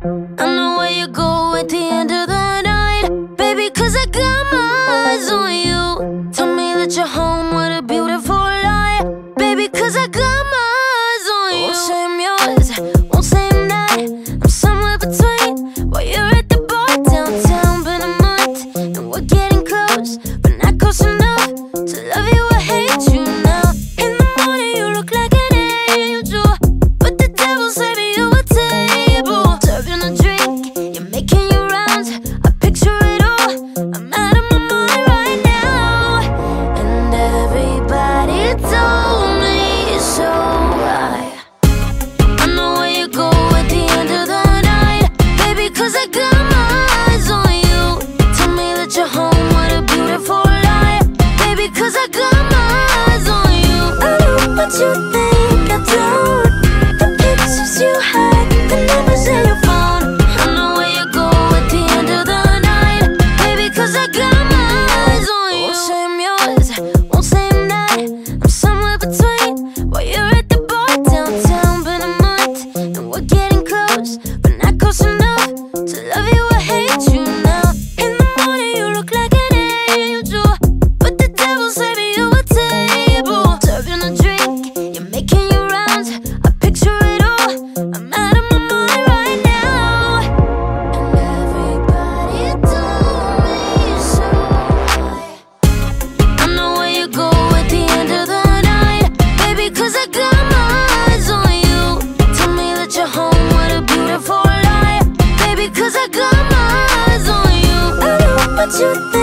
I know you